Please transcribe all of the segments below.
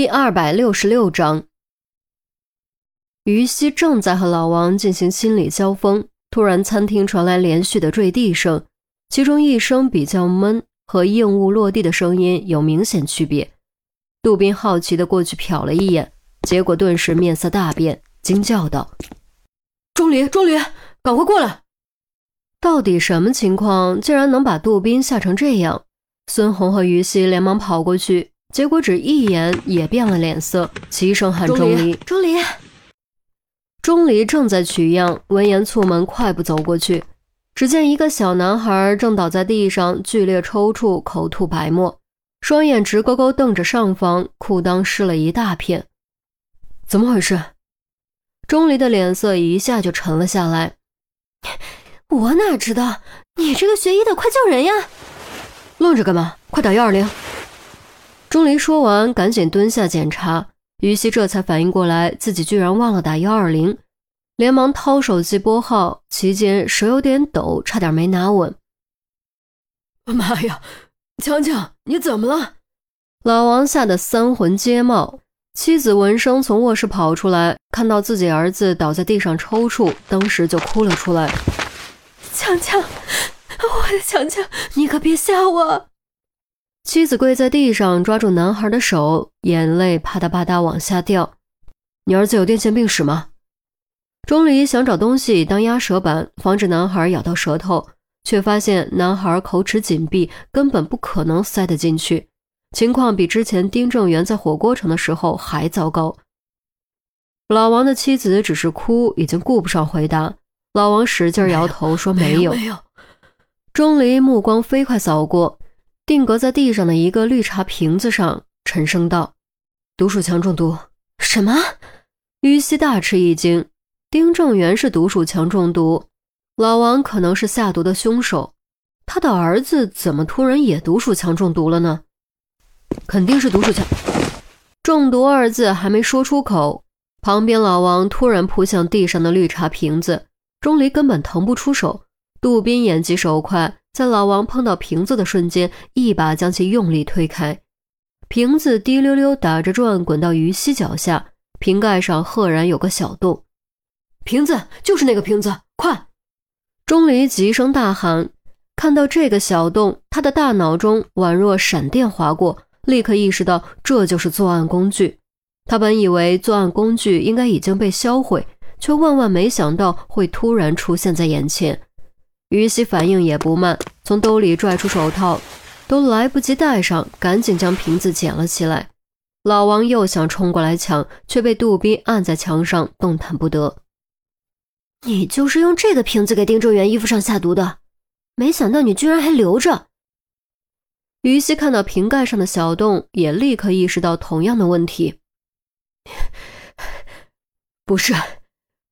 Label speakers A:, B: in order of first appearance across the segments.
A: 第二百六十六章，于西正在和老王进行心理交锋，突然餐厅传来连续的坠地声，其中一声比较闷，和硬物落地的声音有明显区别。杜宾好奇的过去瞟了一眼，结果顿时面色大变，惊叫道：“
B: 钟离，钟离，赶快过来！
A: 到底什么情况，竟然能把杜宾吓成这样？”孙红和于西连忙跑过去。结果只一眼也变了脸色，齐声喊：“钟离，
B: 钟离！”
A: 钟离正在取样，闻言蹙门快步走过去，只见一个小男孩正倒在地上，剧烈抽搐，口吐白沫，双眼直勾勾瞪着上方，裤裆湿了一大片。
B: 怎么回事？
A: 钟离的脸色一下就沉了下来。
C: 我哪知道？你这个学医的，快叫人呀！
B: 愣着干嘛？快打幺二零！
A: 钟离说完，赶紧蹲下检查。于西这才反应过来，自己居然忘了打幺二零，连忙掏手机拨号，期间手有点抖，差点没拿稳。
B: 妈呀，强强，你怎么了？
A: 老王吓得三魂皆冒。妻子闻声从卧室跑出来，看到自己儿子倒在地上抽搐，当时就哭了出来。
C: 强强，我的强强，你可别吓我！
A: 妻子跪在地上，抓住男孩的手，眼泪啪嗒啪嗒往下掉。
B: 你儿子有癫痫病史吗？
A: 钟离想找东西当压舌板，防止男孩咬到舌头，却发现男孩口齿紧闭，根本不可能塞得进去。情况比之前丁正元在火锅城的时候还糟糕。老王的妻子只是哭，已经顾不上回答。老王使劲摇头说：“
B: 没
A: 有。”
B: 没有。
A: 钟离目光飞快扫过。定格在地上的一个绿茶瓶子上，沉声道：“
B: 毒鼠强中毒。”
C: 什么？
A: 于西大吃一惊。丁正元是毒鼠强中毒，老王可能是下毒的凶手。他的儿子怎么突然也毒鼠强中毒了呢？
B: 肯定是毒鼠强
A: 中毒二字还没说出口，旁边老王突然扑向地上的绿茶瓶子，钟离根本腾不出手。杜宾眼疾手快。在老王碰到瓶子的瞬间，一把将其用力推开，瓶子滴溜溜打着转，滚到于西脚下，瓶盖上赫然有个小洞。
B: 瓶子就是那个瓶子，快！
A: 钟离急声大喊。看到这个小洞，他的大脑中宛若闪电划过，立刻意识到这就是作案工具。他本以为作案工具应该已经被销毁，却万万没想到会突然出现在眼前。于西反应也不慢，从兜里拽出手套，都来不及戴上，赶紧将瓶子捡了起来。老王又想冲过来抢，却被杜宾按在墙上，动弹不得。
C: 你就是用这个瓶子给丁正元衣服上下毒的，没想到你居然还留着。
A: 于西看到瓶盖上的小洞，也立刻意识到同样的问题。
B: 不是，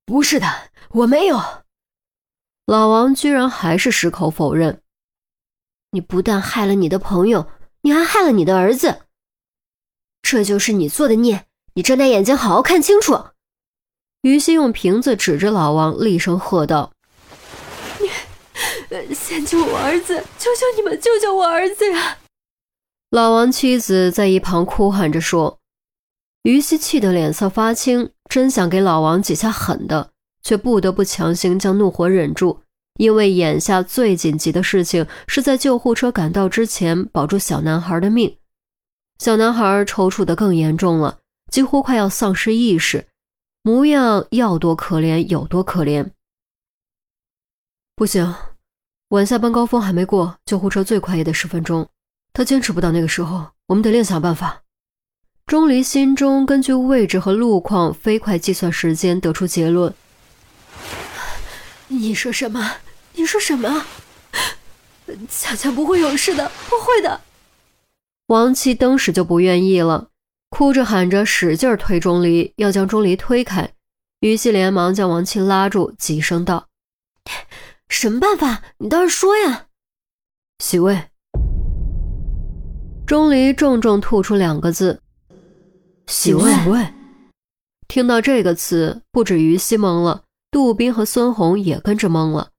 B: 不是的，我没有。
A: 老王居然还是矢口否认。
C: 你不但害了你的朋友，你还害了你的儿子。这就是你做的孽！你睁大眼睛，好好看清楚！
A: 于西用瓶子指着老王，厉声喝道：“
C: 你，先救我儿子！求求你们，救救我儿子呀！”
A: 老王妻子在一旁哭喊着说。于西气得脸色发青，真想给老王几下狠的。却不得不强行将怒火忍住，因为眼下最紧急的事情是在救护车赶到之前保住小男孩的命。小男孩抽搐的更严重了，几乎快要丧失意识，模样要多可怜有多可怜。
B: 不行，晚下班高峰还没过，救护车最快也得十分钟，他坚持不到那个时候，我们得另想办法。
A: 钟离心中根据位置和路况飞快计算时间，得出结论。
C: 你说什么？你说什么？强强不会有事的，不会的。
A: 王七当时就不愿意了，哭着喊着，使劲推钟离，要将钟离推开。于西连忙将王七拉住，急声道：“
C: 什么办法？你倒是说呀！”
B: 洗胃。
A: 钟离重重吐出两个字：“
B: 洗胃。”
A: 听到这个词，不止于西懵了。杜宾和孙红也跟着懵了，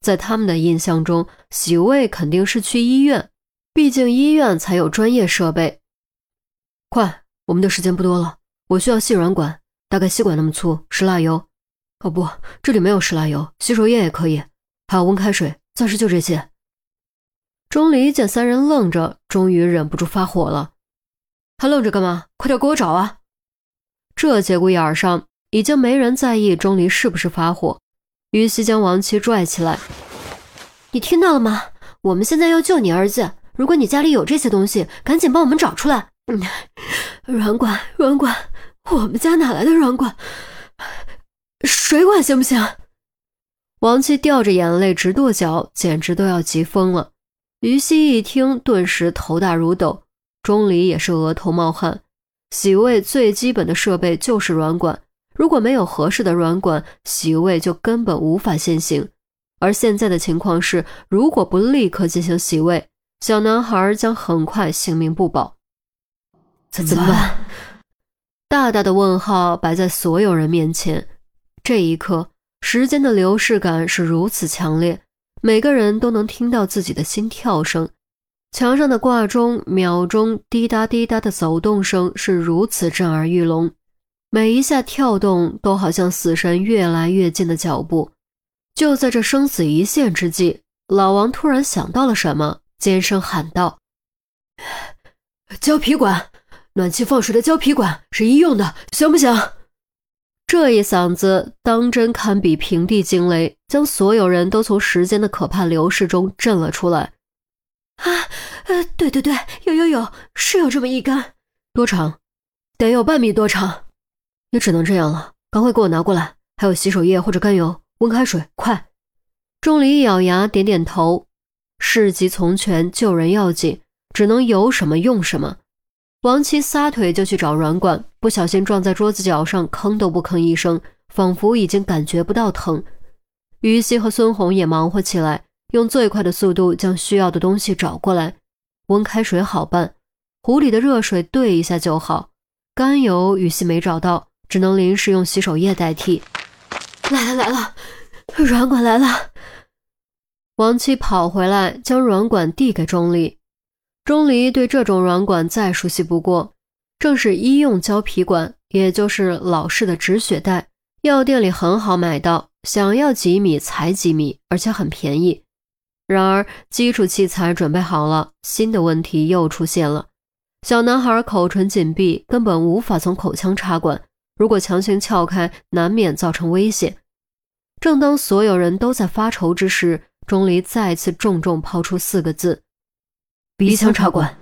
A: 在他们的印象中，洗胃肯定是去医院，毕竟医院才有专业设备。
B: 快，我们的时间不多了，我需要细软管，大概吸管那么粗，石蜡油。哦不，这里没有石蜡油，洗手液也可以，还有温开水，暂时就这些。
A: 钟离见三人愣着，终于忍不住发火了：“还愣着干嘛？快点给我找啊！”这节骨眼上，已经没人在意钟离是不是发火。于西将王七拽起来：“
C: 你听到了吗？我们现在要救你儿子，如果你家里有这些东西，赶紧帮我们找出来。”
B: 软管，软管，我们家哪来的软管？水管行不行？
A: 王七掉着眼泪直跺脚，简直都要急疯了。于西一听，顿时头大如斗。钟离也是额头冒汗。洗胃最基本的设备就是软管，如果没有合适的软管，洗胃就根本无法现行。而现在的情况是，如果不立刻进行洗胃，小男孩将很快性命不保。
B: 怎么办？
A: 大大的问号摆在所有人面前。这一刻，时间的流逝感是如此强烈，每个人都能听到自己的心跳声。墙上的挂钟秒钟滴答滴答的走动声是如此震耳欲聋，每一下跳动都好像死神越来越近的脚步。就在这生死一线之际，老王突然想到了什么，尖声喊道：“
B: 胶皮管，暖气放水的胶皮管是医用的，行不行？”
A: 这一嗓子当真堪比平地惊雷，将所有人都从时间的可怕流逝中震了出来。
B: 啊，呃，对对对，有有有，是有这么一根，
A: 多长？
B: 得有半米多长。
A: 也只能这样了，赶快给我拿过来，还有洗手液或者甘油、温开水，快！钟离一咬牙点点头，事急从权，救人要紧，只能有什么用什么。王七撒腿就去找软管，不小心撞在桌子角上，吭都不吭一声，仿佛已经感觉不到疼。于西和孙红也忙活起来，用最快的速度将需要的东西找过来。温开水好办，壶里的热水兑一下就好。甘油于西没找到，只能临时用洗手液代替。
B: 来了来了，软管来了。
A: 王七跑回来，将软管递给钟离。钟离对这种软管再熟悉不过，正是医用胶皮管，也就是老式的止血带，药店里很好买到，想要几米才几米，而且很便宜。然而基础器材准备好了，新的问题又出现了：小男孩口唇紧闭，根本无法从口腔插管，如果强行撬开，难免造成危险。正当所有人都在发愁之时，钟离再次重重抛出四个字。
B: 鼻腔插管。